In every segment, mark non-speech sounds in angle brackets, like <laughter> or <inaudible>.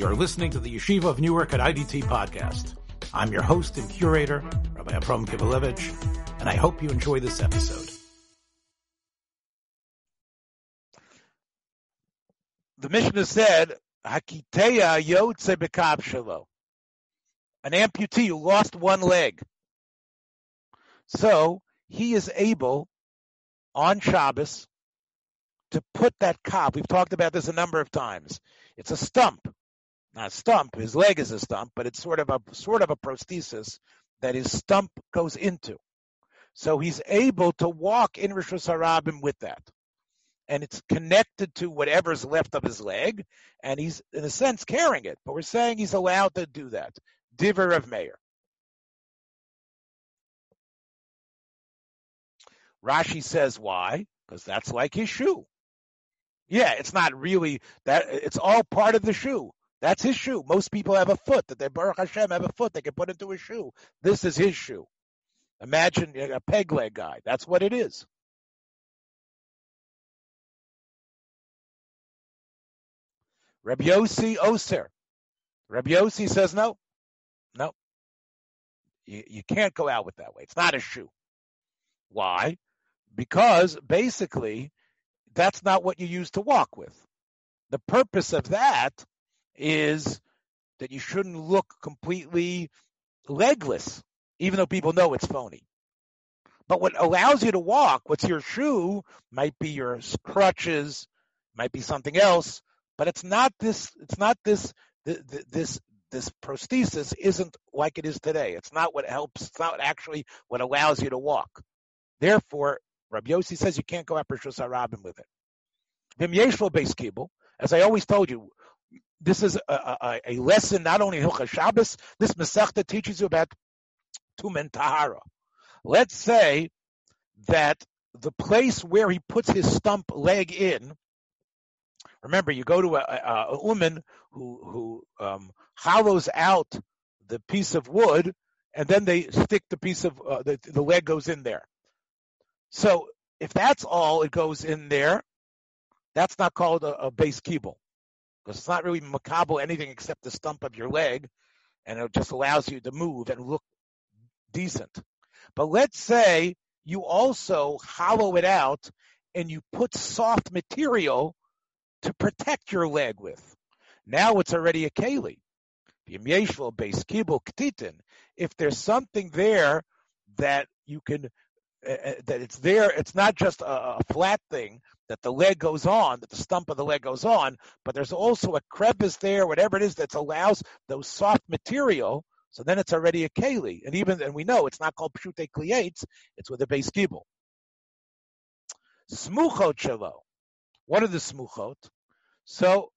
You're listening to the Yeshiva of Newark at IDT podcast. I'm your host and curator, Rabbi Abram Kibalevich, and I hope you enjoy this episode. The Mishnah said, Hakiteya yotze bekab An amputee who lost one leg. So he is able on Shabbos to put that cop. We've talked about this a number of times. It's a stump, not stump. His leg is a stump, but it's sort of a sort of a prosthesis that his stump goes into. So he's able to walk in Rosh Hashanah with that, and it's connected to whatever's left of his leg, and he's in a sense carrying it. But we're saying he's allowed to do that. Diver of Meir. Rashi says why? Because that's like his shoe. Yeah, it's not really that. It's all part of the shoe. That's his shoe. Most people have a foot that they Baruch Hashem have a foot they can put into a shoe. This is his shoe. Imagine a peg leg guy. That's what it is. Rabbi Yossi Oser. Rabbi Yossi says no, no. You, you can't go out with that way. It's not a shoe. Why? Because basically that's not what you use to walk with. The purpose of that is that you shouldn't look completely legless, even though people know it's phony. But what allows you to walk, what's your shoe, might be your crutches, might be something else, but it's not this. It's not this. This this prosthesis isn't like it is today. It's not what helps. It's not actually what allows you to walk. Therefore, Rabbi says you can't go Rosh Hashanah with it. Vim Yeshlo Beis Kibble, as I always told you, this is a, a, a lesson not only in Hilchah Shabbos, this Masechta teaches you about Tumen Tahara. Let's say that the place where he puts his stump leg in, remember you go to a, a, a woman who, who um, hollows out the piece of wood and then they stick the piece of, uh, the, the leg goes in there. So if that's all it goes in there, that's not called a, a base kibble it's not really makabel anything except the stump of your leg, and it just allows you to move and look decent. But let's say you also hollow it out and you put soft material to protect your leg with. Now it's already a keli. If there's something there that you can uh, that it's there. It's not just a, a, flat thing that the leg goes on, that the stump of the leg goes on, but there's also a crevice there, whatever it is that allows those soft material. So then it's already a keli, and even and we know it's not called pshute kliates; it's with a base gibel. Smuchot shelo. What are the smuchot? So,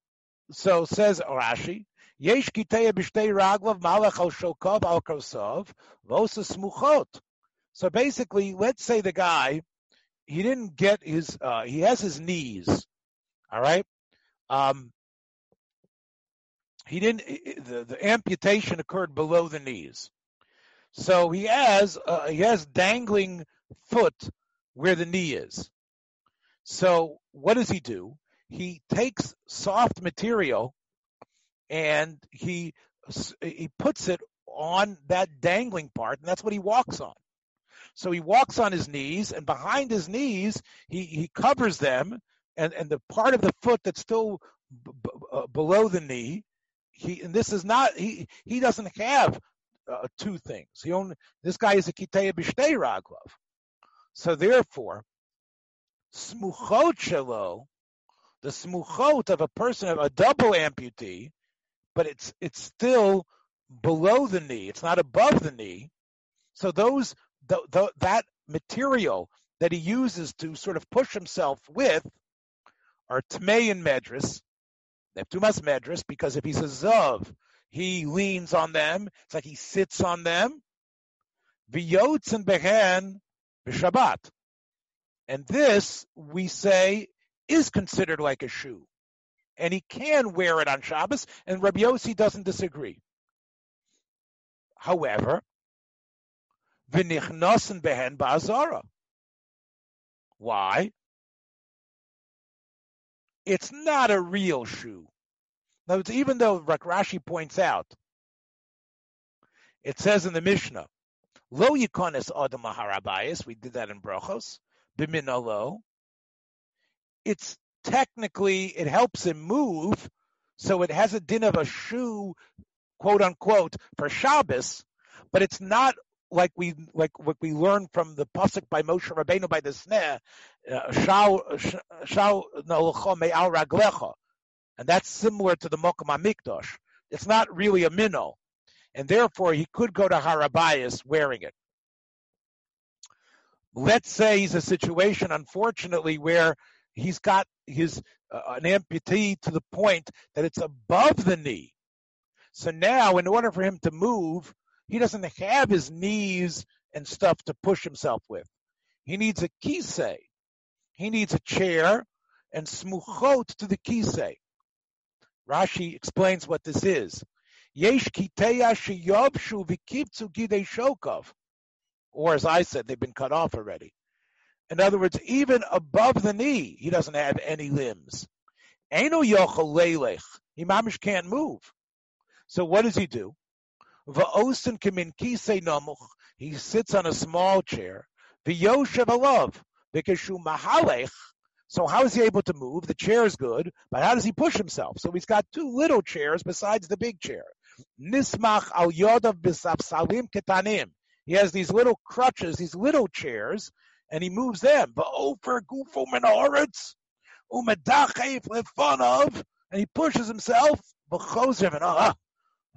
so says Rashi. Yesh kiteya b'shtei raglav malach al shokov al kosov vosa smuchot. So basically, let's say the guy, he didn't get his, uh, he has his knees, all right? Um, he didn't, the, the amputation occurred below the knees. So he has, uh, he has dangling foot where the knee is. So what does he do? He takes soft material and he he puts it on that dangling part, and that's what he walks on. So he walks on his knees, and behind his knees, he, he covers them, and, and the part of the foot that's still b- b- uh, below the knee, he and this is not he he doesn't have uh, two things. He only this guy is a kiteya b'shtei raglov. So therefore, smuchot shelo, the smuchot of a person of a double amputee, but it's it's still below the knee. It's not above the knee. So those the, the, that material that he uses to sort of push himself with are Tmei and Medris. They have Tumas Medris because if he's a Zav, he leans on them. It's like he sits on them. V'yotz and Behen b'Shabbat. And this, we say, is considered like a shoe. And he can wear it on Shabbos, and Rabbi Yossi doesn't disagree. However, V'nichnosen behen ba'azara. Why? It's not a real shoe. Now, even though Rashi points out, it says in the Mishnah, Lo yikonis adam harabayis. We did that in Brachos. Biminalo. It's technically it helps him move, so it has a din of a shoe, quote unquote, for Shabbos, but it's not like we like what we learned from the pasuk by Moshe Rabbeinu by the snare, uh, shao shao al raglecha, and that's similar to the Mokum Hamikdash. It's not really a minnow, and therefore he could go to Harabayas wearing it. Let's say he's a situation, unfortunately, where he's got his uh, an amputee to the point that it's above the knee. So now, in order for him to move, he doesn't have his knees and stuff to push himself with. He needs a kisei. He needs a chair and smuchot to the kisei. Rashi explains what this is. Yesh shokov. Or as I said, they've been cut off already. In other words, even above the knee, he doesn't have any limbs. He mamish can't move. So what does he do? Va'osin kamin kisei namuch. He sits on a small chair. V'yoshev alav. V'keshu mahalech. So how is he able to move? The chair is good, but how does he push himself? So he's got two little chairs besides the big chair. Nismach al yodav bisapsalim ketanim. He has these little crutches, these little chairs, and he moves them. Va'ofer gufo menaretz umedachef lefanov, and he pushes himself. V'chosev and ah,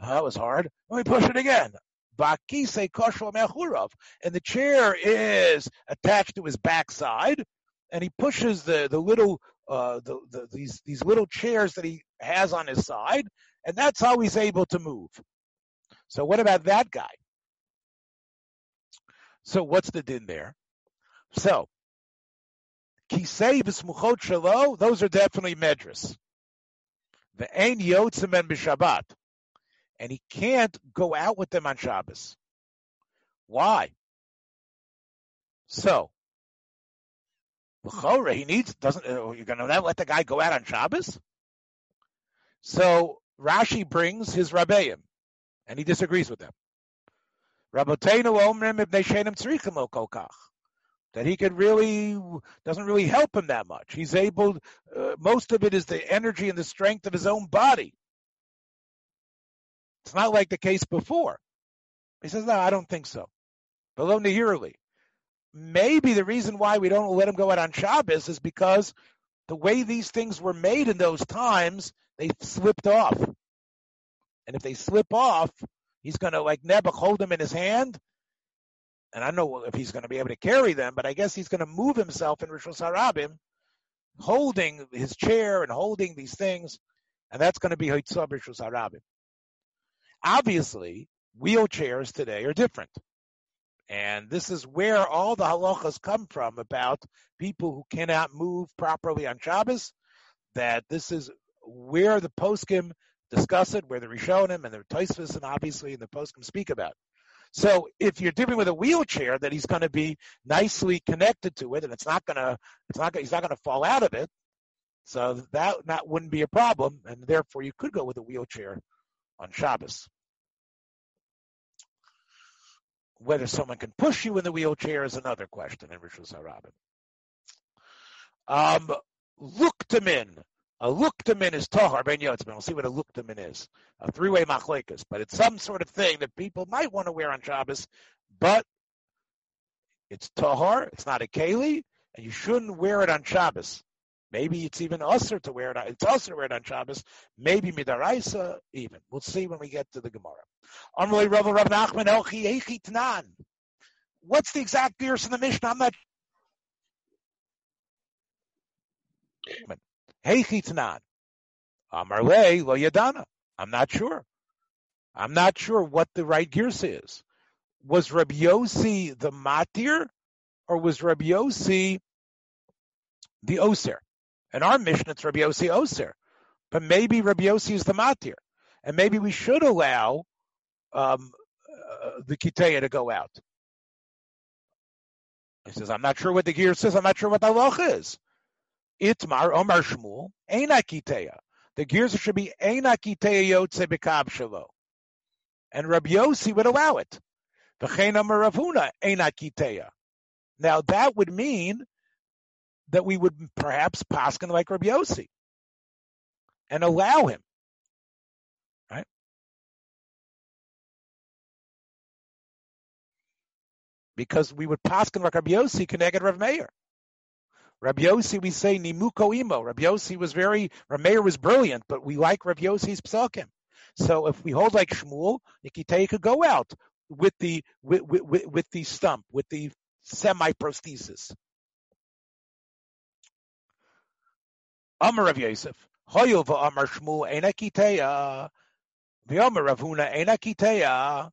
that was hard. Let me push it again. Bakise koshel mechurov, and the chair is attached to his backside, and he pushes the the little uh, the, the, these these little chairs that he has on his side, and that's how he's able to move. So what about that guy? So what's the din there? So kisei v'smuchot shelo, those are definitely medras. The ein yotzim and b'shabbat, and he can't go out with them on Shabbos. Why? So he needs doesn't. Uh, you're going to let the guy go out on Shabbos? So Rashi brings his rabbeim, and he disagrees with them. Omrim shenim kokach. That he could really doesn't really help him that much. He's able. Uh, most of it is the energy and the strength of his own body. It's not like the case before. He says, "No, I don't think so." Below Nehirli maybe the reason why we don't let him go out on Shabbos is because the way these things were made in those times, they slipped off. And if they slip off, he's going to, like Nebuch, hold them in his hand. And I know if he's going to be able to carry them, but I guess he's going to move himself in Rishos Harabim, holding his chair and holding these things. And that's going to be Hitzah Rishos Harabim. Obviously, wheelchairs today are different. And this is where all the halachas come from about people who cannot move properly on Shabbos. That this is where the poskim discuss it, where the Rishonim and the Tosfos and obviously in the poskim speak about. So if you're dealing with a wheelchair that he's going to be nicely connected to it, and it's not going to, it's not, he's not going to fall out of it. So that that wouldn't be a problem, and therefore you could go with a wheelchair on Shabbos. Whether someone can push you in the wheelchair is another question in Rishus Harabim. Um, luktamin. A luktamin is tahar ben yotzman. We'll see what a luktamin is. A three-way machlekas, but it's some sort of thing that people might want to wear on Shabbos, but it's tahar. It's not a keli, and you shouldn't wear it on Shabbos. Maybe it's even usher to wear it. It's usher to wear it on Shabbos. Maybe midaraisa even. We'll see when we get to the Gemara. Amrli Rav Rav Nachman Elchi Eichi Tanan. What's the exact verse in the Mishnah? I'm not. Heichi Tanan. Amarle Lo Yadana. I'm not sure. I'm not sure what the right gears is. Was Rabbi Yossi the matir, or was Rabbi Yossi the oser? In our Mishnah, it's Rabbi Yossi oser, but maybe Rabbi Yossi is the matir, and maybe we should allow um, uh, the Kiteya to go out. He says, I'm not sure what the gear says. I'm not sure what the loch is. Itmar Omar Shmuel, Eina Kiteya. the girsa should be Eina Kiteya Yotze Bekab Shalo. And Rabbi Yossi would allow it. Now that would mean that we would perhaps paskin like Rabbi Yossi and allow him. Right? Because we would paskin like Rabbi Yossi connected Rav Meir. Rabbi Yossi, we say nimuko imo. Rabbi Yossi was very, Rav Meir was brilliant, but we like Rabbi Yossi's psakim. So if we hold like Shmuel, Nikitei could go out with the with, with, with the stump, with the semi prosthesis. Amar Rav Yosef, Hoyel v'Amar Rav Huna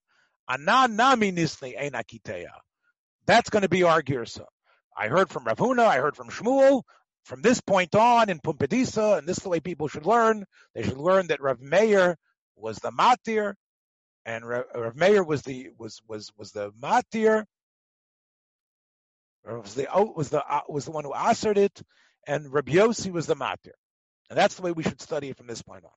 anan nami. That's going to be our girsa. I heard from Rav Huna, I heard from Shmuel. From this point on in Pumbedisa, and this is the way people should learn. They should learn that Rav Meir was the matir, and Rav Meir was the was was was the matir. Was the was the was the one who answered it, and Rabbi Yossi was the matir, and that's the way we should study it from this point on.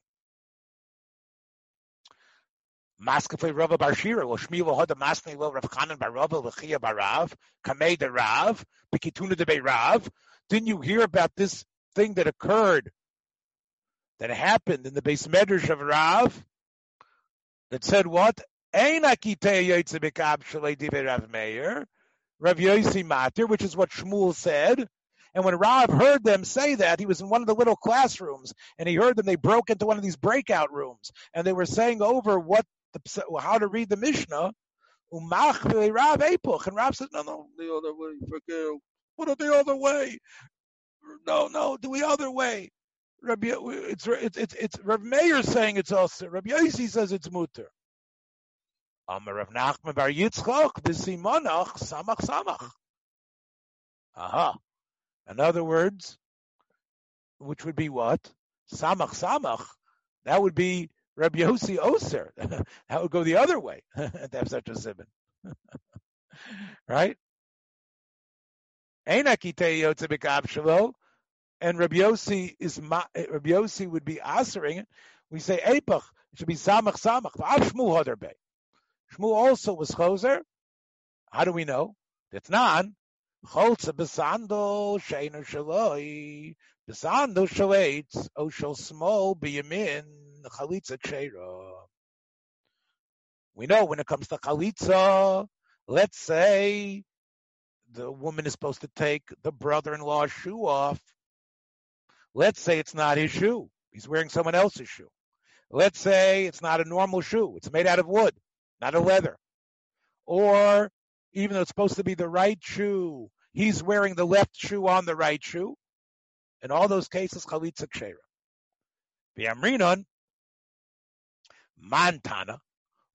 Rava Bar Shira, Rav Chanan Bar Rava Lechia Bar Rav, Kamei de Rav, Bikituna de Bei Rav. Didn't you hear about this thing that occurred, that happened in the beis medrash of Rav, that said what? Ein akitei yotze bekab shalei divrei Rav Meir, Rav Yossi Matir, which is what Shmuel said. And when Rav heard them say that, he was in one of the little classrooms, and he heard them. They broke into one of these breakout rooms, and they were saying over what the, how to read the Mishnah. And Rav said, "No, no, the other way. Put it the other way. No, no, the other way." Rabbi, it's it's it's, it's Rav Meir saying it's also. Rabbi Yossi says it's mutter. Amar Rav Nachman Bar Yitzchok v'simonach samach samach. Aha. In other words, which would be what? Samach samach. That would be Rabbi Yossi Oser. <laughs> that would go the other way <laughs> to have such a siman. <laughs> right? And Rabbi Yossi is Rabbi Yossi would be answering it. We say Epach. It should be Samach Samach. Shmuel Haderbe. Shmu also was Choser. How do we know? That's non. Cholza besando sheinu shaloi besando shalates o shal small biyamin chalitza kshera. We know when it comes to chalitza, let's say the woman is supposed to take the brother-in-law's shoe off. Let's say it's not his shoe. He's wearing someone else's shoe. Let's say it's not a normal shoe. It's made out of wood, not a leather. Or even though it's supposed to be the right shoe, he's wearing the left shoe on the right shoe. In all those cases, chalitza kshera. V'amrinon, Mantana,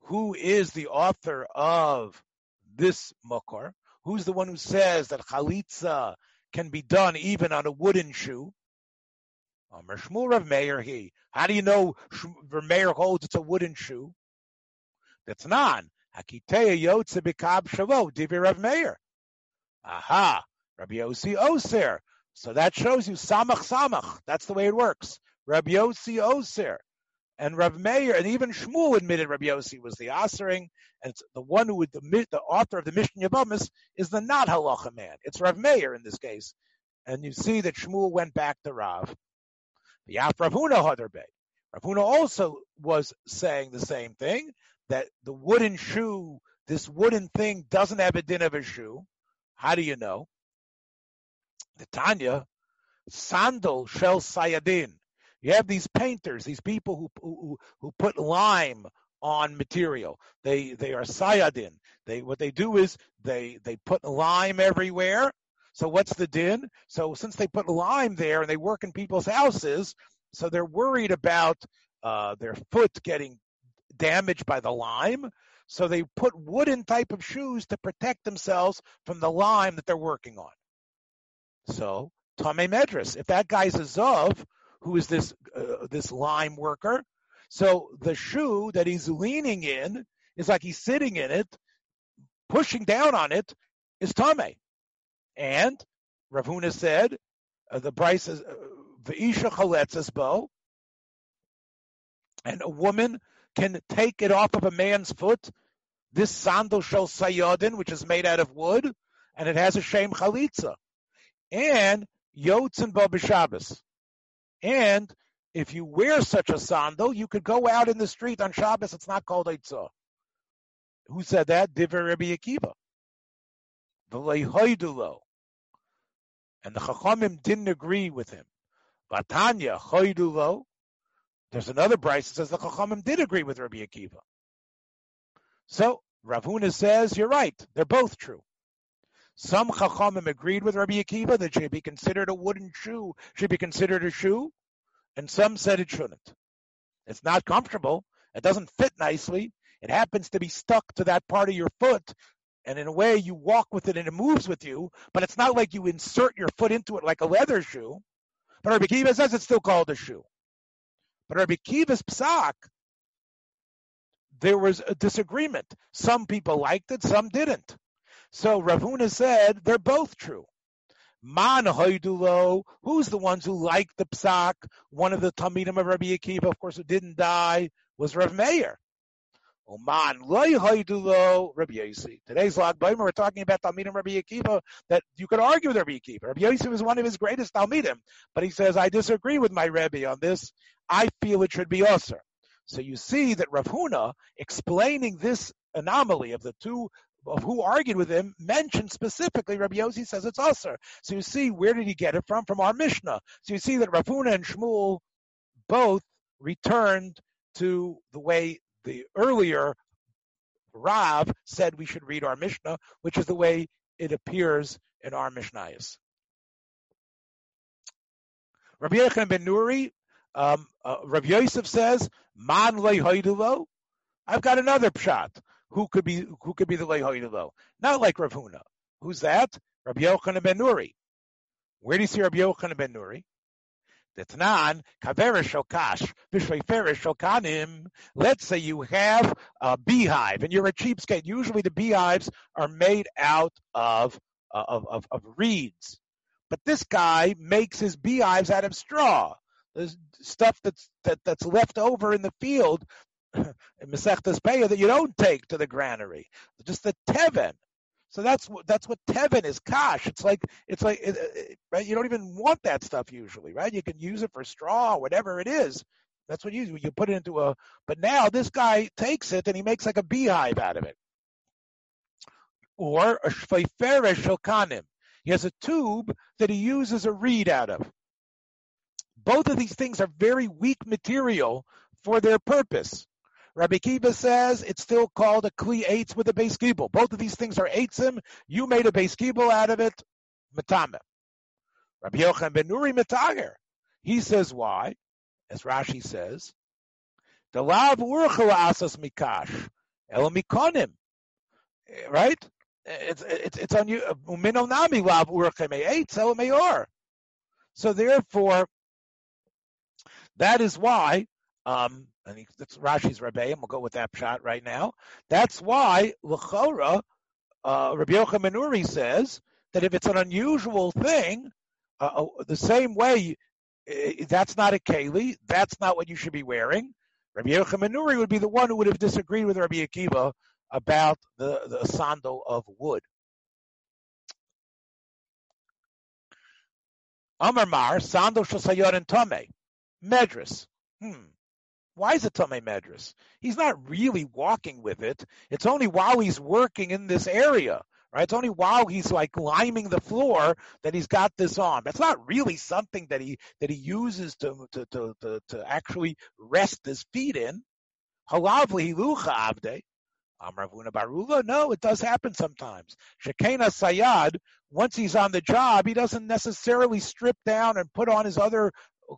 who is the author of this mukar, who's the one who says that chalitza can be done even on a wooden shoe. Amar Shmuel Rav Meir he. How do you know Rav Meir holds it's a wooden shoe? That's non. Hakiteya yotze b'kab shavo divi Rav Meir. Aha, Rabbi Yossi Oser. So that shows you samach samach. That's the way it works. Rabbi Yossi Oser. And Rav Meir and even Shmuel admitted Rabbi Yossi was the Asering, and the one who would the, the author of the Mishnah Yavamis is the not halacha man. It's Rav Meir in this case, and you see that Shmuel went back to Rav. The Af Rav Huna Hadarbe. Rav Huna also was saying the same thing that the wooden shoe, this wooden thing, doesn't have a din of a shoe. How do you know? The Tanya, sandal shel sayadin. You have these painters, these people who who, who put lime on material. They they are sayadin. They what they do is they they put lime everywhere. So what's the din? So since they put lime there and they work in people's houses, so they're worried about uh, their foot getting damaged by the lime. So they put wooden type of shoes to protect themselves from the lime that they're working on. So Tame Medras, if that guy's a Zov, who is this uh, this lime worker. So the shoe that he's leaning in is like he's sitting in it, pushing down on it is tame. And Ravuna said, uh, the Bryce is uh, the Isha chaletzes bo. and a woman can take it off of a man's foot. This sandal shel sayodin, which is made out of wood, and it has a shem chalitza, and yotzin bo b'Shabbos. And if you wear such a sandal, you could go out in the street on Shabbos. It's not called Eitzah. Who said that? Diver Rabbi Akiva. And the Chachamim didn't agree with him. Vatanya choidulo. There's another Bryce that says the Chachamim did agree with Rabbi Akiva. So Rav Huna says you're right. They're both true. Some Chachamim agreed with Rabbi Akiva that should be considered a wooden shoe should be considered a shoe, and some said it shouldn't. It's not comfortable. It doesn't fit nicely. It happens to be stuck to that part of your foot, and in a way you walk with it and it moves with you, but it's not like you insert your foot into it like a leather shoe. But Rabbi Akiva says it's still called a shoe. But Rabbi Akiva's psak, there was a disagreement. Some people liked it, some didn't. So Rav Huna said they're both true. Man who's the ones who liked the psak? One of the Talmidim of Rabbi Akiva, of course, who didn't die, was Rav Meir. Oman loy hoidulo Rabbi Yossi. Today's log Baimer, we're talking about Talmidim Rabbi Akiva that you could argue with Rabbi Akiva. Rabbi Yossi was one of his greatest Talmidim, but he says I disagree with my Rebbe on this. I feel it should be Osir. So you see that Rav Huna explaining this anomaly of the two of who argued with him mentioned specifically Rabbi Yossi says it's Usr. So you see where did he get it from? From our Mishnah. So you see that Rav Huna and Shmuel both returned to the way the earlier Rav said we should read our Mishnah, which is the way it appears in our Mishnayos. Rabbi Yechon ben Nuri, um, uh, Rabbi Yosef says, "Man leihoidulo." I've got another pshat. Who could be who could be the leihoidulo? Not like Rav Huna. Who's that? Rabbi Yochanan ben Nuri. Where do you see Rabbi Yochanan ben Nuri? Detnan, kaverish shokash, v'shleiferish shokanim. Let's say you have a beehive and you're a cheapskate. Usually the beehives are made out of, of, of, of reeds. But this guy makes his beehives out of straw. There's stuff that's that, that's left over in the field <clears throat> in Masechtas Peah that you don't take to the granary. Just the tevin. So that's that's what tevin is. Kash. It's like it's like it, it, right. You don't even want that stuff usually, right? You can use it for straw, whatever it is. That's what you you put it into a. But now this guy takes it and he makes like a beehive out of it, or a shveiferes shokanim. He has a tube that he uses a reed out of. Both of these things are very weak material for their purpose. Rabbi Kiva says it's still called a kli eitz with a base kibble. Both of these things are eitzim. You made a base kibble out of it, matame. Rabbi Yochanan ben Nuri metager. He says why? As Rashi says, the lav urchala asas mikash el mikonim. Right? It's it's it's on you. Uminonami lav urcheme eitz el. So therefore, that is why um, and he, that's Rashi's Rebbeim. We'll go with that shot right now. That's why Lechora, uh, Rabbi Yochanan Menuri says that if it's an unusual thing, uh, uh the same way, that's not a keli, that's not what you should be wearing. Rabbi Yochanan Menuri would be the one who would have disagreed with Rabbi Akiva about the, the sandal of wood. Amar Mar, sandal shasayot and tome, medras. Hmm. Why is it Tomei Medras? He's not really walking with it. It's only while he's working in this area, right? It's only while he's like liming the floor that he's got this on. That's not really something that he that he uses to to to to, to actually rest his feet in. Barula. No, it does happen sometimes. Shekena Sayad, once he's on the job, he doesn't necessarily strip down and put on his other uh,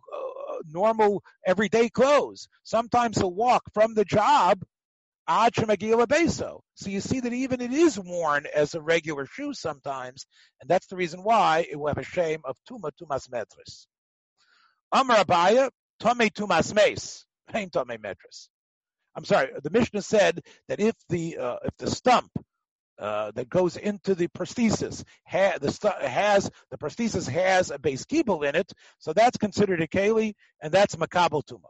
normal everyday clothes. Sometimes he'll walk from the job ad beso. So you see that even it is worn as a regular shoe sometimes, and that's the reason why it will have a shame of tuma tumas metris. Amar Abaya, tome tumas mes, tome metris. I'm sorry, the Mishnah said that if the uh, if the stump uh, that goes into the prosthesis ha, the has the prosthesis has a base kibble in it, so that's considered a keli, and that's makabel tuma.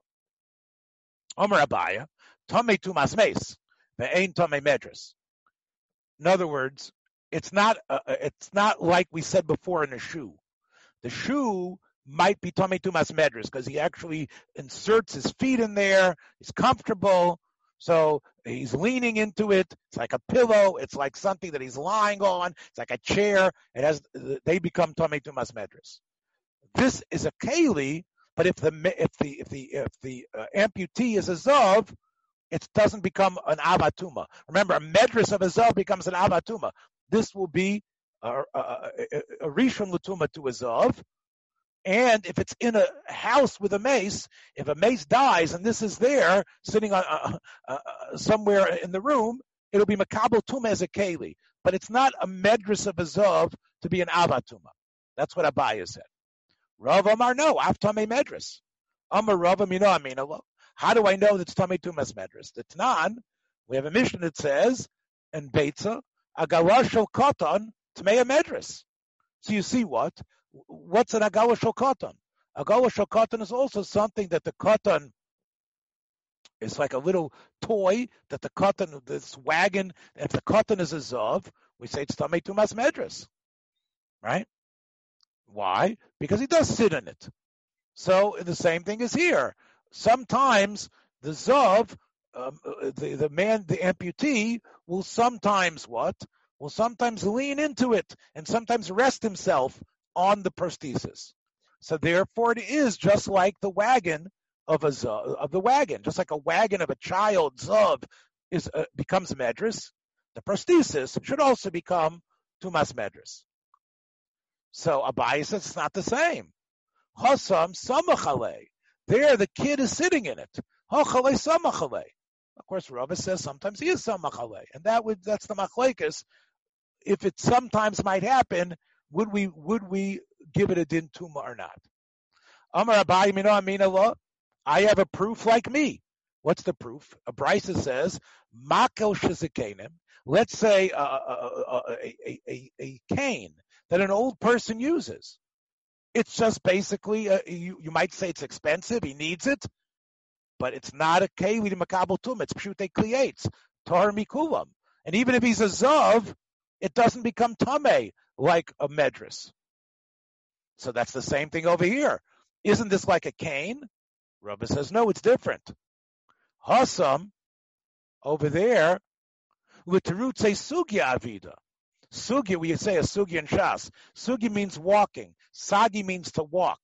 Omer Abaya, Tome Tumas Mace, Ve'ain Tome Medras. In other words, it's not uh, uh, it's not like we said before in the shoe. The shoe might be Tome Tumas Medras because he actually inserts his feet in there. He's comfortable. So he's leaning into it. It's like a pillow. It's like something that he's lying on. It's like a chair. It has. They become Tomei Tumas Medras. This is a keli, but if the if the if the if the uh, amputee is a zav, it doesn't become an avatuma. Remember, a medras of a zav becomes an avatuma. This will be a, a, a, a rishon latuma to a zav, and if it's in a house with a mace, if a mace dies and this is there sitting on uh, uh, uh somewhere in the room, it'll be makabel tuma as a keli. But it's not a medras of a zov to be an avatuma. That's what Abaya said. Rav Amar, no, aftame medras. Amar Rav Amino Aminalo. How do I know that it's Tame Tumas medras? The Tanan, we have a Mishnah that says, in Beitza, Agawashal Koton, Tmea medras. So you see what? What's an agawa shokotan? Agawa shokotan is also something that the katan is like a little toy that the katan, this wagon, if the katan is a zav, we say it's tamei tumas medras, right? Why? Because he does sit in it. So the same thing is here. Sometimes the zav, um, uh, the the man, the amputee, will sometimes what? Will sometimes lean into it and sometimes rest himself on the prosthesis. So therefore, it is just like the wagon of a of the wagon, just like a wagon of a child zav is uh, becomes medras. The prosthesis should also become tumas medras. So Abai says it's not the same. Hasam samachale. There, the kid is sitting in it. Hachale samachale. Of course, Rava says sometimes he is samachale, and that would that's the machlekes. If it sometimes might happen, would we would we give it a din tuma or not? Amar Abai I have a proof like me. What's the proof? A brisa says makel shizikenim. Let's say a, a, a, a, cane that an old person uses. It's just basically a, you, you might say it's expensive. He needs it, but it's not a keli to makabel tum. It's pshute kliates tar mikulam. And even if he's a zav, it doesn't become tame like a medras. So that's the same thing over here. Isn't this like a cane? Rabbi says, no, it's different. Hasam, over there, say sugya avida. Sugya, we say a sugya in Shas. Sugya means walking. Sagi means to walk.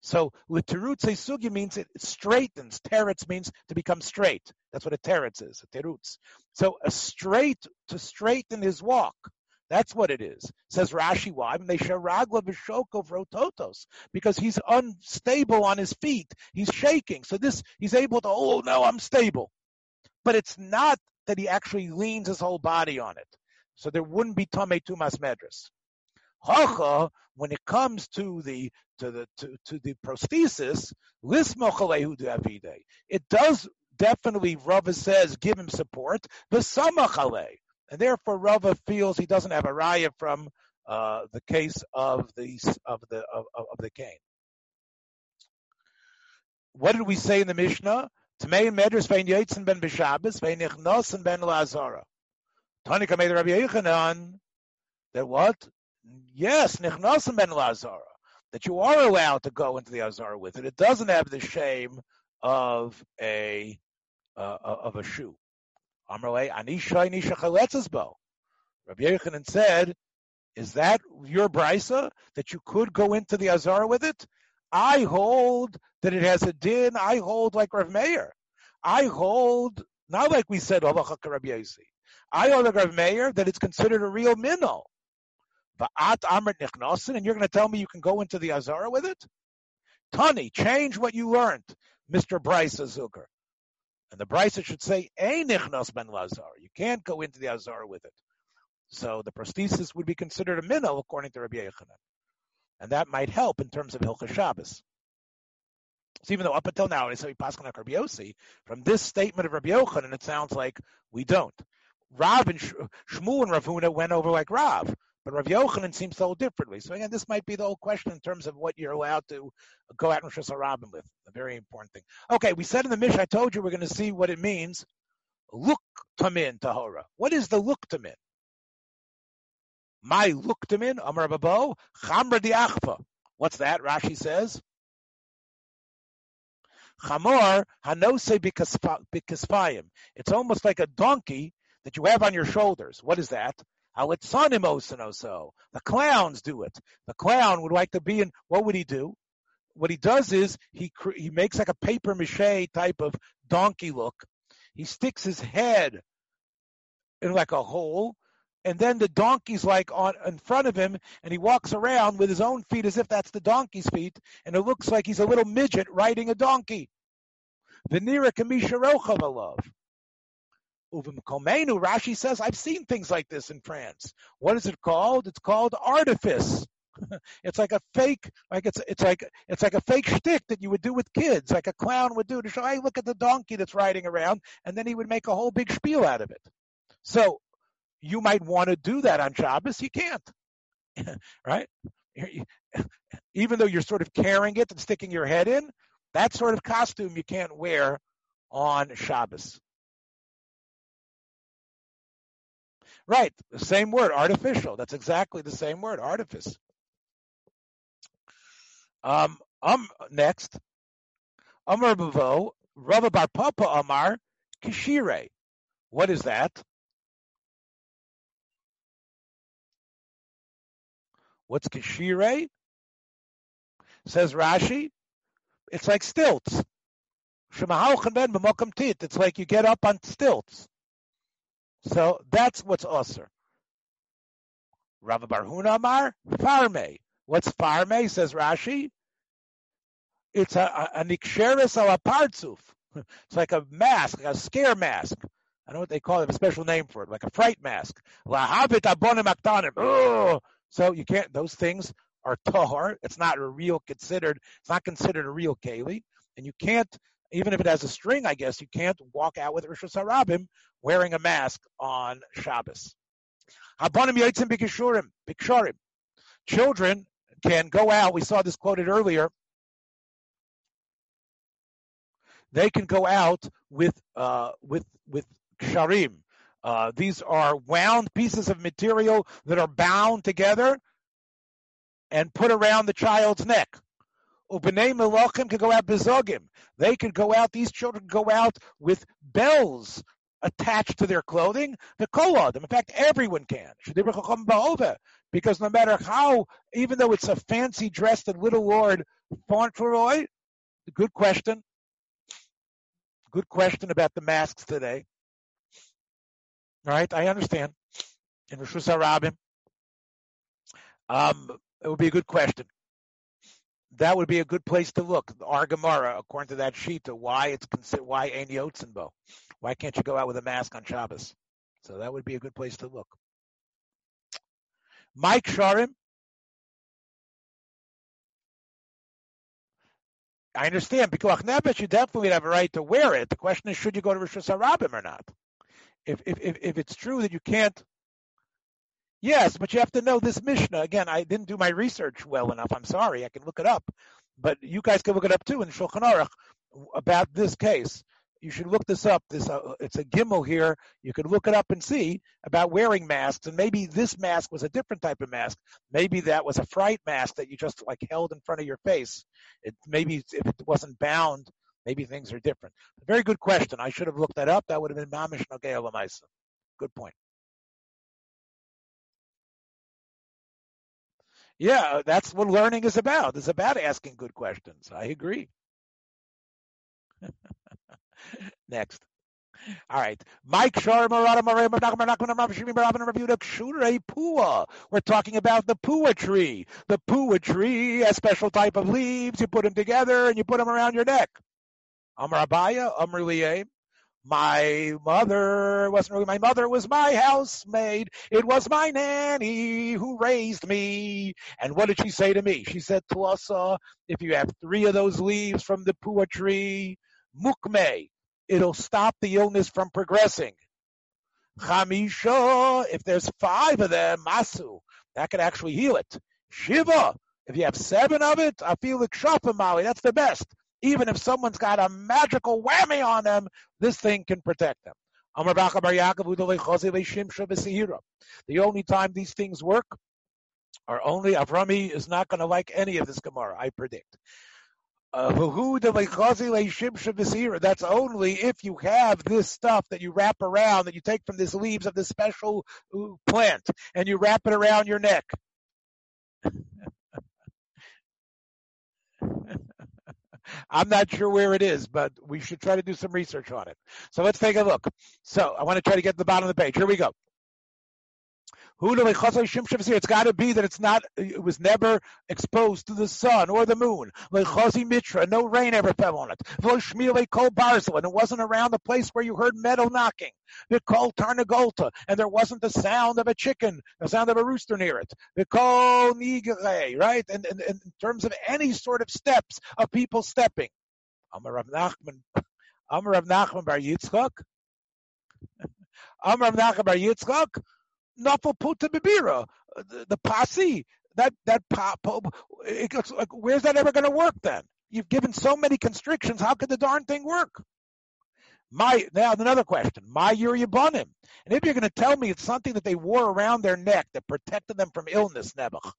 So say sugya means it straightens. Teretz means to become straight. That's what a teretz is, a terutz. So a straight, to straighten his walk. That's what it is. Says Rashi, why? Because he's unstable on his feet. He's shaking. So this, he's able to, oh no, I'm stable. But it's not that he actually leans his whole body on it. So there wouldn't be Tame Tumas Medras. Hacha, when it comes to the to the to, to the prosthesis, it does definitely Rava says give him support. The samachale. And therefore, Rava feels he doesn't have a raya from uh, the case of the of the of, of the cane. What did we say in the Mishnah? Tmei medras vein yitzin ben b'shabbos vein ichnosin ben lazara. Tonika made Rabbi Yechanan that what? Yes, nichnosin ben lazara. That you are allowed to go into the azara with it. It doesn't have the shame of a uh, of a shoe. Amrle Anisha Anisha Chaletzesbo. Rabbi Yechanan said, "Is that your brisa that you could go into the Azara with it?" I hold that it has a din. I hold like Rav Meir. I hold not like we said oh, Rabbi I hold like Rav Meir that it's considered a real minnow. Va'at amrit and you're going to tell me you can go into the azara with it? Tani, change what you learned, Mr. Bryce Azuker. And the Brisa should say, Einichnos ben Lazar. You can't go into the Azar with it. So the prosthesis would be considered a minnow according to Rabbi Yechanan. And that might help in terms of Hilchah Shabbos. So even though up until now, I say we pass on Rabbi Yossi, from this statement of Rabbi Yochanan, it sounds like we don't. Rav and Shmuel and Ravuna went over like Rav. But Rav Yochanan seems to hold differently. So again, this might be the whole question in terms of what you're allowed to go out and Rosh Hashanah with. A very important thing. Okay, we said in the Mishnah, I told you we're going to see what it means. Look tamin tahora. What is the look tamin? My look tamin, Amar Babo, chamra diachfa. What's that? Rashi says. Chamor hanose bikaspayim. It's almost like a donkey that you have on your shoulders. What is that? The clowns do it. The clown would like to be in. What would he do? What he does is he he makes like a paper mache type of donkey look. He sticks his head in like a hole, and then the donkey's like on in front of him, and he walks around with his own feet as if that's the donkey's feet, and it looks like he's a little midget riding a donkey. Venira kamisha rochavalov. Rashi says, I've seen things like this in France. What is it called? It's called artifice. <laughs> it's like a fake, like it's it's like it's like a fake shtick that you would do with kids, like a clown would do to show, hey, look at the donkey that's riding around, and then he would make a whole big spiel out of it. So you might want to do that on Shabbos, you can't, <laughs> right? <laughs> Even though you're sort of carrying it and sticking your head in, that sort of costume you can't wear on Shabbos. Right, the same word, artificial. That's exactly the same word, artifice. Um, um next, Amar Bavo, Rava Bar Papa Amar, Kishire. What is that? What's Kishire? Says Rashi, it's like stilts. It's like you get up on stilts. So that's what's usher. Rav Barhuna Amar, farme. What's farme? Says Rashi. It's a, a, a partzuf. <laughs> It's like a mask, like a scare mask. I know what they call it, a special name for it, like a fright mask. Lahavit abonim aktanim. So you can't, those things are tahar. It's not a real considered, it's not considered a real keli. And you can't even if it has a string, I guess you can't walk out with Rosh Hashanah wearing a mask on Shabbos. Habanim yotzim bikishurim, bikshurim. Children can go out. We saw this quoted earlier. They can go out with uh, with with sharim. Uh, these are wound pieces of material that are bound together and put around the child's neck. Ubenei Melachim could go out bezogim. They could go out, these children go out with bells attached to their clothing. The kolod, in fact, everyone can. Because no matter how, even though it's a fancy dressed and little Lord Fauntleroy, good question. Good question about the masks today. All right, I understand. In Rosh Hashanah, um, it would be a good question that would be a good place to look. Our Gemara, according to that sheet, why it's considered why Ein. Why can't you go out with a mask on Shabbos? So that would be a good place to look. Mike Sharim. I understand. Because Nebesh, you definitely have a right to wear it. The question is, should you go to Rosh Hashanah or not? If, if, if, if it's true that you can't Yes, but you have to know this Mishnah. Again, I didn't do my research well enough. I'm sorry. I can look it up. But you guys can look it up too in Shulchan Aruch about this case. You should look this up. This uh, it's a gimel here. You can look it up and see about wearing masks. And maybe this mask was a different type of mask. Maybe that was a fright mask that you just like held in front of your face. It maybe if it wasn't bound, maybe things are different. Very good question. I should have looked that up. That would have been mamish nogei Good point. Yeah, that's what learning is about. It's about asking good questions. I agree. Next. All right. Mike We're talking about the pua tree. The pua tree, a special type of leaves. You put them together and you put them around your neck. Amar Abaya, Amr my mother wasn't really my mother, was my housemaid. It was my nanny who raised me. And what did she say to me? She said, Tlasa, if you have three of those leaves from the pua tree, mukme, it'll stop the illness from progressing. Chamisha, if there's five of them, masu, That could actually heal it. Shiva, if you have seven of it, I feel Mali, that's the best. Even if someone's got a magical whammy on them, this thing can protect them. The only time these things work are only Avrami is not going to like any of this Gemara, I predict. Uh, that's only if you have this stuff that you wrap around, that you take from these leaves of this special uh, plant, and you wrap it around your neck. <laughs> I'm not sure where it is, but we should try to do some research on it. So let's take a look. So I want to try to get to the bottom of the page. Here we go. It's got to be that it's not, it was never exposed to the sun or the moon. Mitra, no rain ever fell on it. And it wasn't around the place where you heard metal knocking. called Tarnagolta, and there wasn't the sound of a chicken, the sound of a rooster near it. called Nigere, right? And, and, and in terms of any sort of steps of people stepping. Amar Rav Nachman, Amar Rav Nachman Bar Yitzchak. <laughs> Amar Rav Nachman Bar Yitzchak. Nafal Puta Bibira, uh, the, the posse, that that pop, it, like, where's that ever going to work then? You've given so many constrictions. How could the darn thing work? My now another question. My Yuriyabanim. And if you're going to tell me it's something that they wore around their neck that protected them from illness, Nebuch.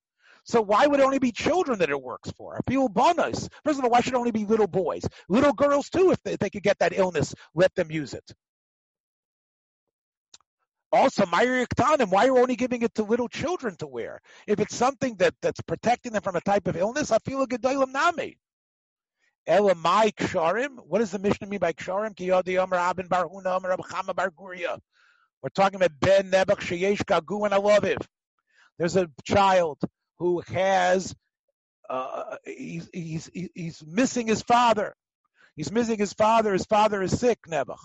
So why would it only be children that it works for? You bonus, first of all, why should it only be little boys? Little girls too, if they, if they could get that illness, let them use it. Also, Myri Ktanim, why are you only giving it to little children to wear? If it's something that, that's protecting them from a type of illness, I feel a gedolim nami. Elamai ksharim. What does the Mishnah mean by ksharim? Kiyodi Omer Abin Bar Huna Omer. We're talking about Ben Nebuch Sheyesh Gagu and Alaviv. There's a child who has uh, he's, he's he's missing his father. He's missing his father. His father is sick, Nebuch.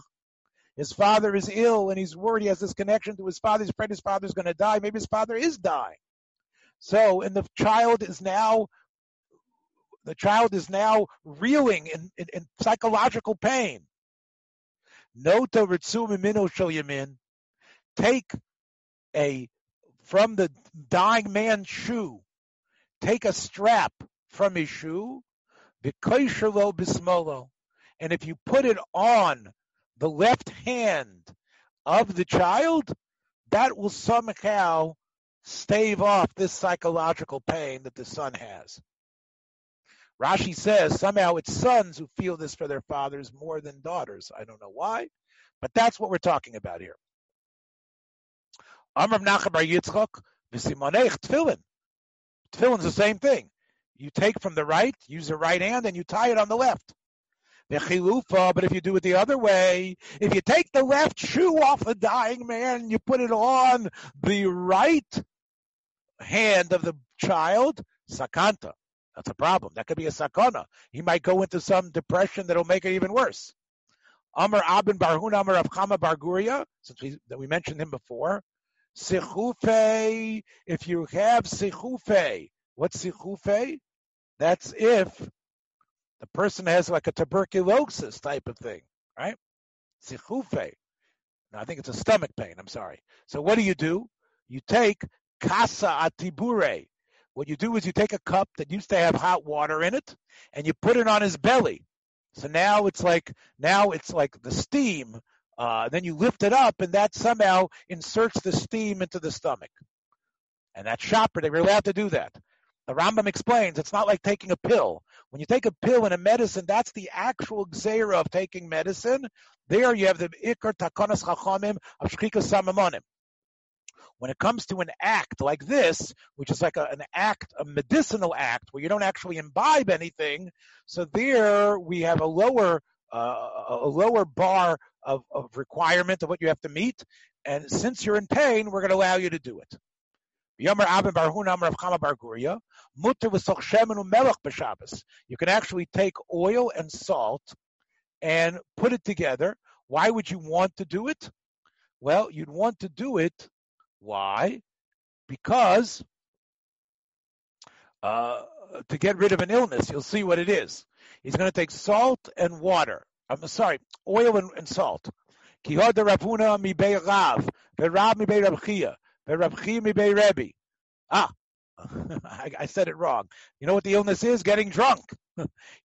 His father is ill and he's worried he has this connection to his father. He's afraid his father's going to die. Maybe his father is dying. So, and the child is now, the child is now reeling in, in, in psychological pain. Nota Ritsu Mimino Yamin. Take a, from the dying man's shoe, take a strap from his shoe, bismolo, and if you put it on the left hand of the child, that will somehow stave off this psychological pain that the son has. Rashi says somehow it's sons who feel this for their fathers more than daughters. I don't know why, but that's what we're talking about here. Amr Nachem Bar Yitzchak, v'simonech tefillin. Tefillin's the same thing. You take from the right, use the right hand, and you tie it on the left. But if you do it the other way, if you take the left shoe off the dying man, and you put it on the right hand of the child, sakanta. That's a problem. That could be a sakana. He might go into some depression that'll make it even worse. Amr Abin Barhun Amr of Chama Barguria, since we, that we mentioned him before. Sichufe, if you have sichufe, what's sichufe? That's if the person has like a tuberculosis type of thing, right? Sichufe. Now, I think it's a stomach pain. I'm sorry. So what do you do? You take casa atibure. What you do is you take a cup that used to have hot water in it, and you put it on his belly. So now it's like now it's like the steam. Uh, then you lift it up, and that somehow inserts the steam into the stomach. And that shopper, they were allowed to do that. The Rambam explains it's not like taking a pill. When you take a pill and a medicine, that's the actual xera of taking medicine. There you have the ikar takonas chachamim of shchika samamonim. When it comes to an act like this, which is like a, an act, a medicinal act, where you don't actually imbibe anything, so there we have a lower uh, a lower bar of, of requirement of what you have to meet. And since you're in pain, we're going to allow you to do it. Yomer Abin Barhun Amar of Chama Barguria, Mutter v'soch shemen b'Shabbos. You can actually take oil and salt and put it together. Why would you want to do it? Well, you'd want to do it. Why? Because uh, to get rid of an illness, you'll see what it is. He's going to take salt and water. I'm sorry, oil and, and salt. Kihod mi Rav, mi. Ah, I, I, said it wrong. You know what the illness is? Getting drunk. <laughs>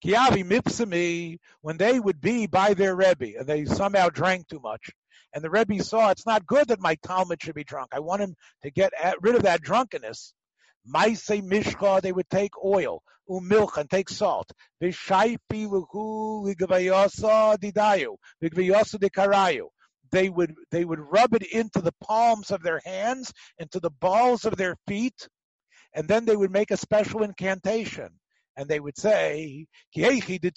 Kiavi mipsami, when they would be by their Rebbe and they somehow drank too much, and the Rebbe saw it's not good that my Talmud should be drunk. I want him to get rid of that drunkenness. Maise mishcha, they would take oil, umilch, and take salt. Vishaipi luhu ligvayasa didayu, ligvayasa dikarayu. They would they would rub it into the palms of their hands, into the balls of their feet, and then they would make a special incantation and they would say, The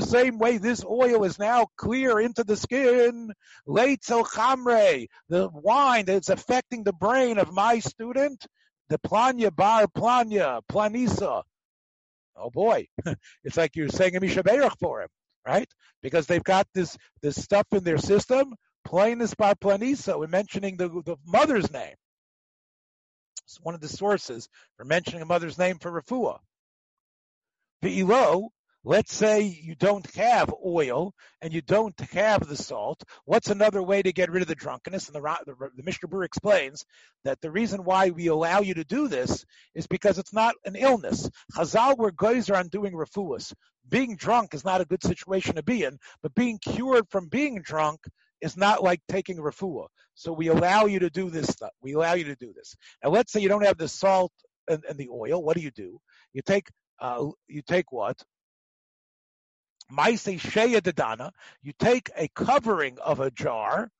same way this oil is now clear into the skin, the wine that's affecting the brain of my student, the planya bar planya, planisa. Oh boy, <laughs> it's like you're saying a Misha for him, right? Because they've got this, this stuff in their system, planis bar planisa, we're mentioning the, the mother's name one of the sources for mentioning a mother's name for refuah. Ve'ilo, let's say you don't have oil and you don't have the salt. What's another way to get rid of the drunkenness? And the, the, the Mishnah Berurah explains that the reason why we allow you to do this is because it's not an illness. Chazal were are on doing refuahs. Being drunk is not a good situation to be in, but being cured from being drunk is not like taking refuah. So we allow you to do this stuff. We allow you to do this. Now, let's say you don't have the salt and, and the oil. What do you do? You take uh, you take what? Maise sheya dedana. You take a covering of a jar,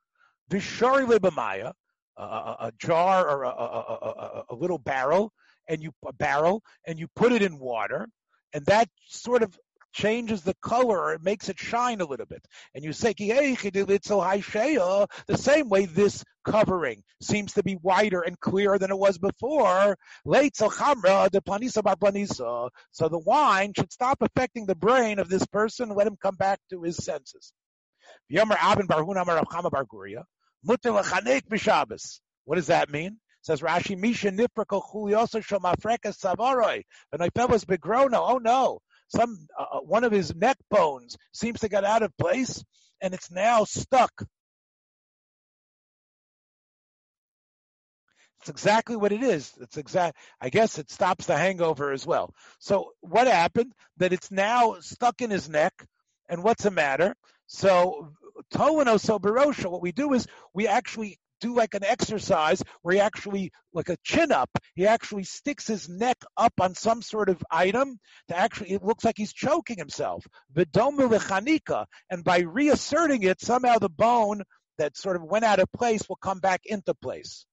vishari lebamaya, a, a, jar or a, a, a, little barrel, and you a barrel, and you put it in water, and that sort of changes the color or it makes it shine a little bit. And you say, the same way this covering seems to be wider and clearer than it was before. So the wine should stop affecting the brain of this person, let him come back to his senses. What does that mean? Says Rashi, Misha Niprako Juliosa Shomafreka Savaroi. Was begrono. Oh no some uh, uh, one of his neck bones seems to get out of place and it's now stuck. It's exactly what it is. It's exact. I guess it stops the hangover as well. So what happened? That it's now stuck in his neck, and what's the matter? So Toano Soberosha, what we do is we actually do like an exercise where he actually, like a chin up, he actually sticks his neck up on some sort of item to actually, it looks like he's choking himself. And by reasserting it, somehow the bone that sort of went out of place will come back into place.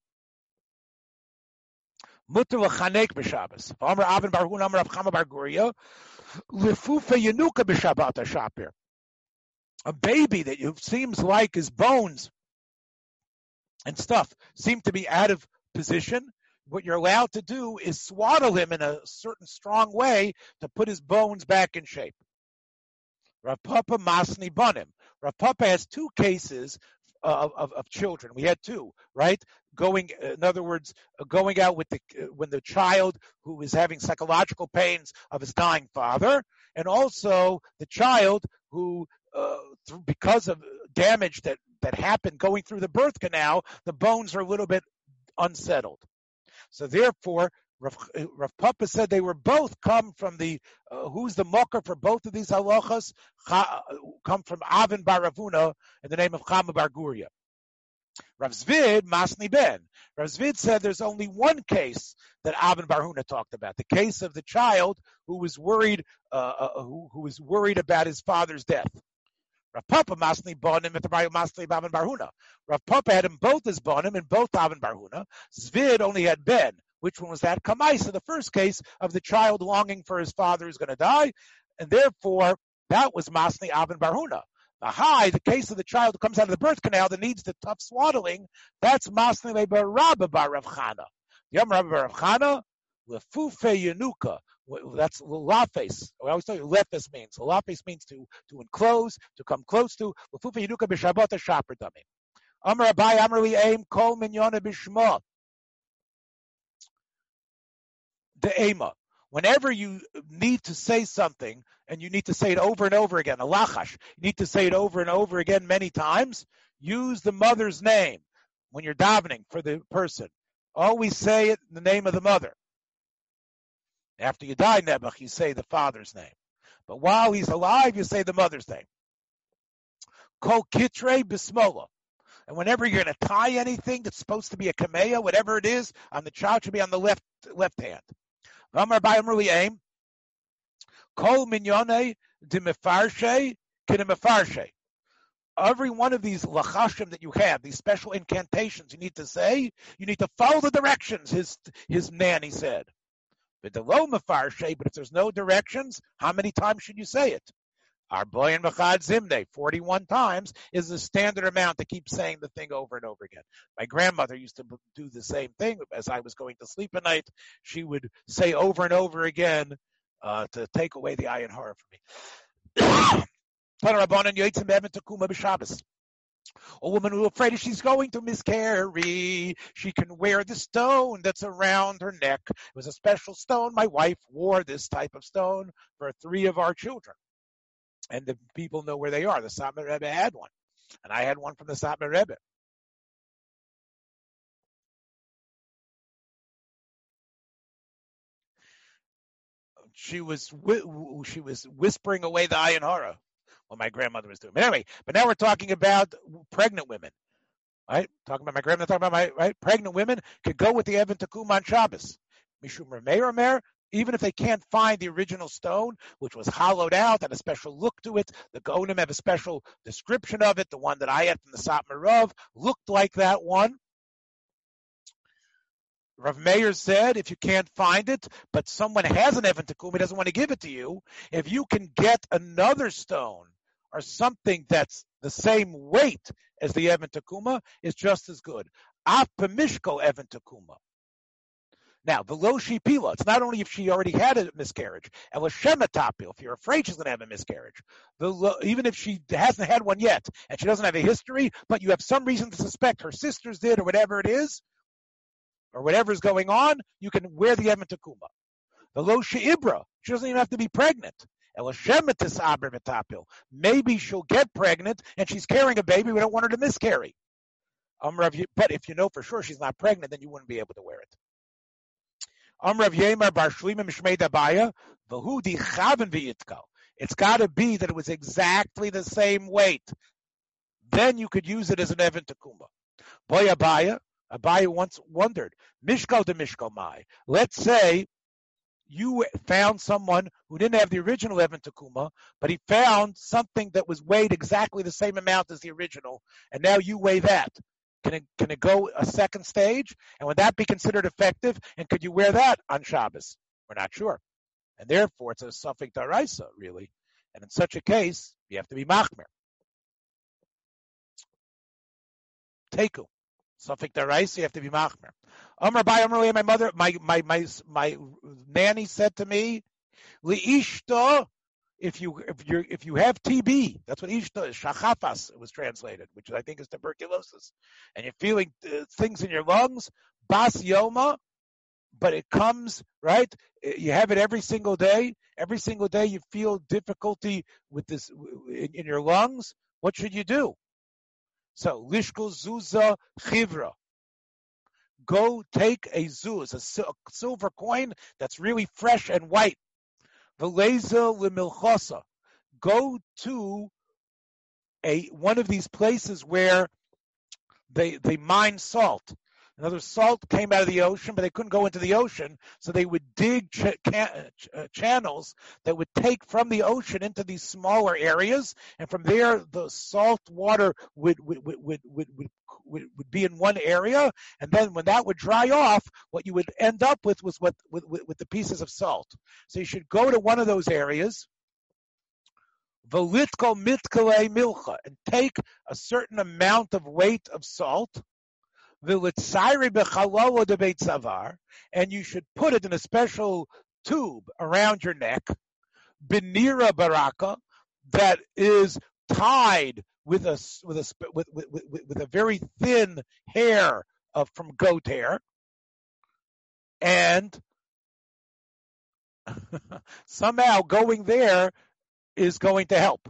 Mutter l'chanek b'Shabbos. Amar Avin Bar Hun Amar Avchama Bar Guria. Lefufa Yenuka b'Shabbat HaShapir. A baby that seems like his bones and stuff seem to be out of position, what you're allowed to do is swaddle him in a certain strong way to put his bones back in shape. Rav Papa Masni Bunim. Rav Papa has two cases of, of, of, children. We had two, right? Going, in other words, going out with the when the child who is having psychological pains of his dying father, and also the child who, uh, because of damage that that happened going through the birth canal, the bones are a little bit unsettled. So therefore, Rav, Rav Papa said they were both come from the uh, who's the mocker for both of these halachas come from Avin Baravuna in the name of Chama Bar Guria. Rav Zvid Masni Ben. Rav Zvid said there's only one case that Avin Barhuna talked about, the case of the child who was worried uh, uh, who, who was worried about his father's death. Rav Papa Masni Bonim and Masni Bavan Barhuna. Rav Papa had him both as Bonim and both Avin Barhuna. Zvid only had Ben. Which one was that? Kamaisa, the first case of the child longing for his father who's going to die. And therefore, that was Masni Avin Barhuna. The high, the case of the child who comes out of the birth canal that needs the tough swaddling, that's Masni Barabba Bar Rav Chana. Yom Rav Chana, Lefufe Yanuka, that's lafes. I always tell you, lefes means. Lafes means to to enclose, to come close to. Lefufa yiduka b'shabbat shaper dami. Amar abai aim kol b'shma. The ema. Whenever you need to say something and you need to say it over and over again, a lachash, you need to say it over and over again many times, use the mother's name when you're davening for the person. always say it in the name of the mother. After you die, Nebuch, you say the father's name. But while he's alive, you say the mother's name. Kol kitre bismola. And whenever you're going to tie anything that's supposed to be a kamea, whatever it is, on the child should be on the left left hand. V'amar bayim really aim. Kol minyone dimifarshe kinimefarshe. Every one of these lachashim that you have, these special incantations you need to say, you need to follow the directions, his his nanny said. But the low mefarshe, but if there's no directions, how many times should you say it? Our boy in Machad Zimne, 41 times, is the standard amount to keep saying the thing over and over again. My grandmother used to do the same thing as I was going to sleep at night. She would say over and over again uh, to take away the ayin hora from me. <coughs> A woman who's afraid she's going to miscarry, she can wear the stone that's around her neck. It was a special stone. My wife wore this type of stone for three of our children and the people know where they are. The Satmar Rebbe had one, and I had one from the Satmar Rebbe. She was she was whispering away the ayin hara, what my grandmother was doing. But anyway, but now we're talking about pregnant women, right? Talking about my grandmother, talking about my right. Pregnant women could go with the Evan Takum on Shabbos. Mishum Rameir Rameir, even if they can't find the original stone, which was hollowed out, had a special look to it, the Geonim have a special description of it. The one that I had from the Satmarov looked like that one. Rav Meir said, if you can't find it, but someone has an Evan Takum, he doesn't want to give it to you, if you can get another stone or something that's the same weight as the Evan Takuma, is just as good. Af Evan Takuma. Now, the low pila, it's not only if she already had a miscarriage, and shematapil, if you're afraid she's going to have a miscarriage, even if she hasn't had one yet, and she doesn't have a history, but you have some reason to suspect her sisters did, or whatever it is, or whatever is going on, you can wear the Evan Takuma. The lo ibra, she doesn't even have to be pregnant. Maybe she'll get pregnant and she's carrying a baby. We don't want her to miscarry. Um, but if you know for sure she's not pregnant, then you wouldn't be able to wear it. Um, V'yitko. It's got to be that it was exactly the same weight. Then you could use it as an Evan Takuma. Boy Abaya, Abaya once wondered, Mishko to Mishko Mai. Let's say you found someone who didn't have the original Evan Takuma, but he found something that was weighed exactly the same amount as the original, and now you weigh that. Can it, can it go a second stage? And would that be considered effective? And could you wear that on Shabbos? We're not sure. And therefore, it's a suffix daraisa, really. And in such a case, you have to be machmer. Teku. Suffix daraisa, you have to be machmer. Amr by Amr, my mother, my, my, my, my nanny said to me, Liishta if you if you if you have TB, that's what ishta is. Shachafas was translated, which I think is tuberculosis, and you're feeling uh, things in your lungs, bas yoma, but it comes right. You have it every single day. Every single day you feel difficulty with this in, in your lungs. What should you do? So lishkol zuza chivra. Go take a zuz, a silver coin that's really fresh and white Veleza lemilchosa. Go to a one of these places where they they mine salt. In other words, salt came out of the ocean, but they couldn't go into the ocean, so they would dig ch- can- uh, channels that would take from the ocean into these smaller areas, and from there the salt water would would would would, would, would, would be in one area, and then when that would dry off, what you would end up with was what with, with, with the pieces of salt. So you should go to one of those areas. And take a certain amount of weight of salt and you should put it in a special tube around your neck, benira baraka, that is tied with a with a with, with, with, with a very thin hair of from goat hair, and <laughs> somehow going there is going to help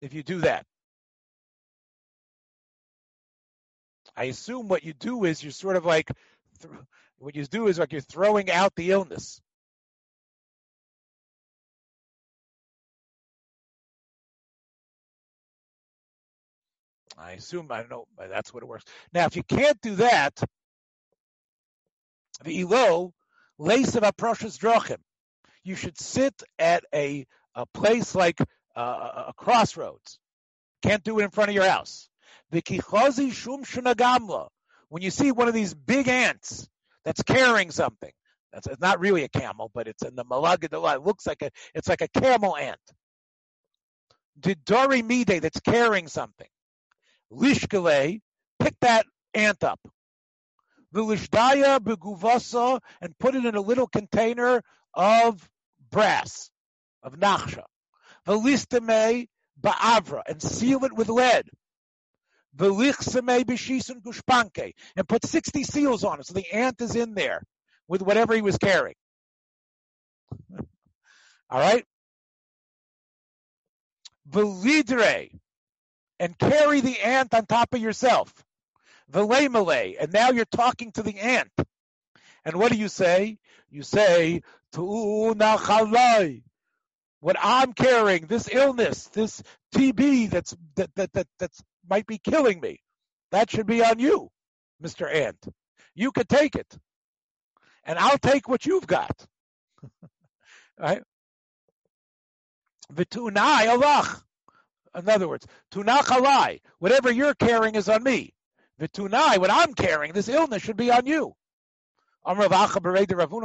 if you do that. I assume what you do is you're sort of like, th- what you do is like you're throwing out the illness. I assume I know that's what it works. Now, if you can't do that, the ilo lace of aproshes drachim. You should sit at a a place like uh, a crossroads. Can't do it in front of your house. The kichozi shum shunagamla. When you see one of these big ants that's carrying something, that's it's not really a camel, but it's in the malagad. It looks like a it's like a camel ant. The dori mide that's carrying something. Lishkale, pick that ant up. Vilishdaya beguvasa and put it in a little container of brass, of nachsha. Velistame ba'avra and seal it with lead. And put 60 seals on it so the ant is in there with whatever he was carrying. <laughs> All right? Velidre and carry the ant on top of yourself. Velemele, and now you're talking to the ant. And what do you say? You say, Tu'unachalai. What I'm carrying, this illness, this TB that's that that that that's might be killing me. That should be on you, Mr. Ant. You could take it. And I'll take what you've got. <laughs> right? Vitunai Allah. In other words, tunachalai, whatever you're carrying is on me. Vitunai, what I'm carrying, this illness should be on you.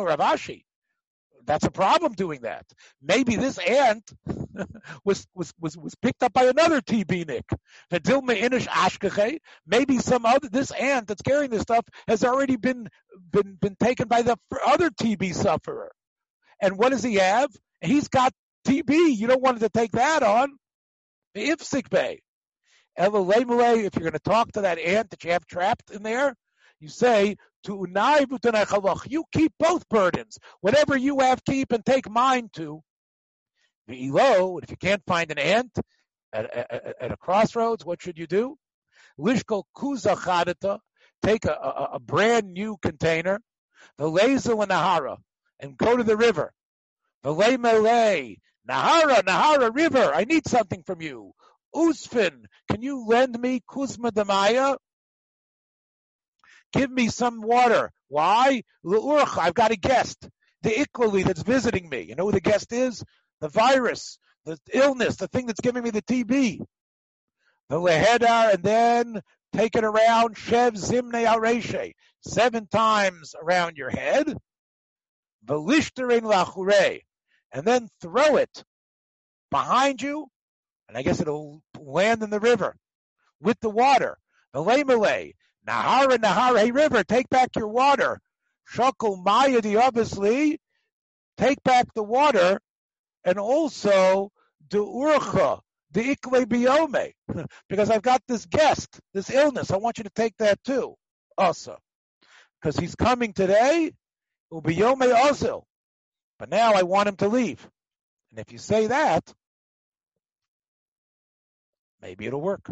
Ravashi. That's a problem doing that. Maybe this ant <laughs> was, was, was, was picked up by another TB Nick. Maybe some other, this ant that's carrying this stuff has already been, been, been taken by the other TB sufferer. And what does he have? He's got TB. You don't want to take that on. If sick bay. If you're going to talk to that ant that you have trapped in there, you say, to unai b'tanei you keep both burdens. Whatever you have, keep and take mine too. Ve'ilo, if you can't find an ant at, at, at, a crossroads, what should you do? Lishko kuza take a, a, a, brand new container, the leza nahara, and go to the river. Mele, nahara, nahara, river, I need something from you. Usfin, can you lend me kuzma damaya? Give me some water. Why? I've got a guest. The iklali that's visiting me. You know who the guest is? The virus, the illness, the thing that's giving me the TB. The lehedar, and then take it around, shev zimne areshe, seven times around your head. Velishtarin lachure, and then throw it behind you, and I guess it'll land in the river with the water. Malay, Nahara, Nahara, hey river, take back your water. Shakul Mayadi, obviously, take back the water, and also the Urcha, the Ikle Biome, <laughs> because I've got this guest, this illness. I want you to take that too, also, because he's coming today. Ubiyome also, but now I want him to leave. And if you say that, maybe it'll work.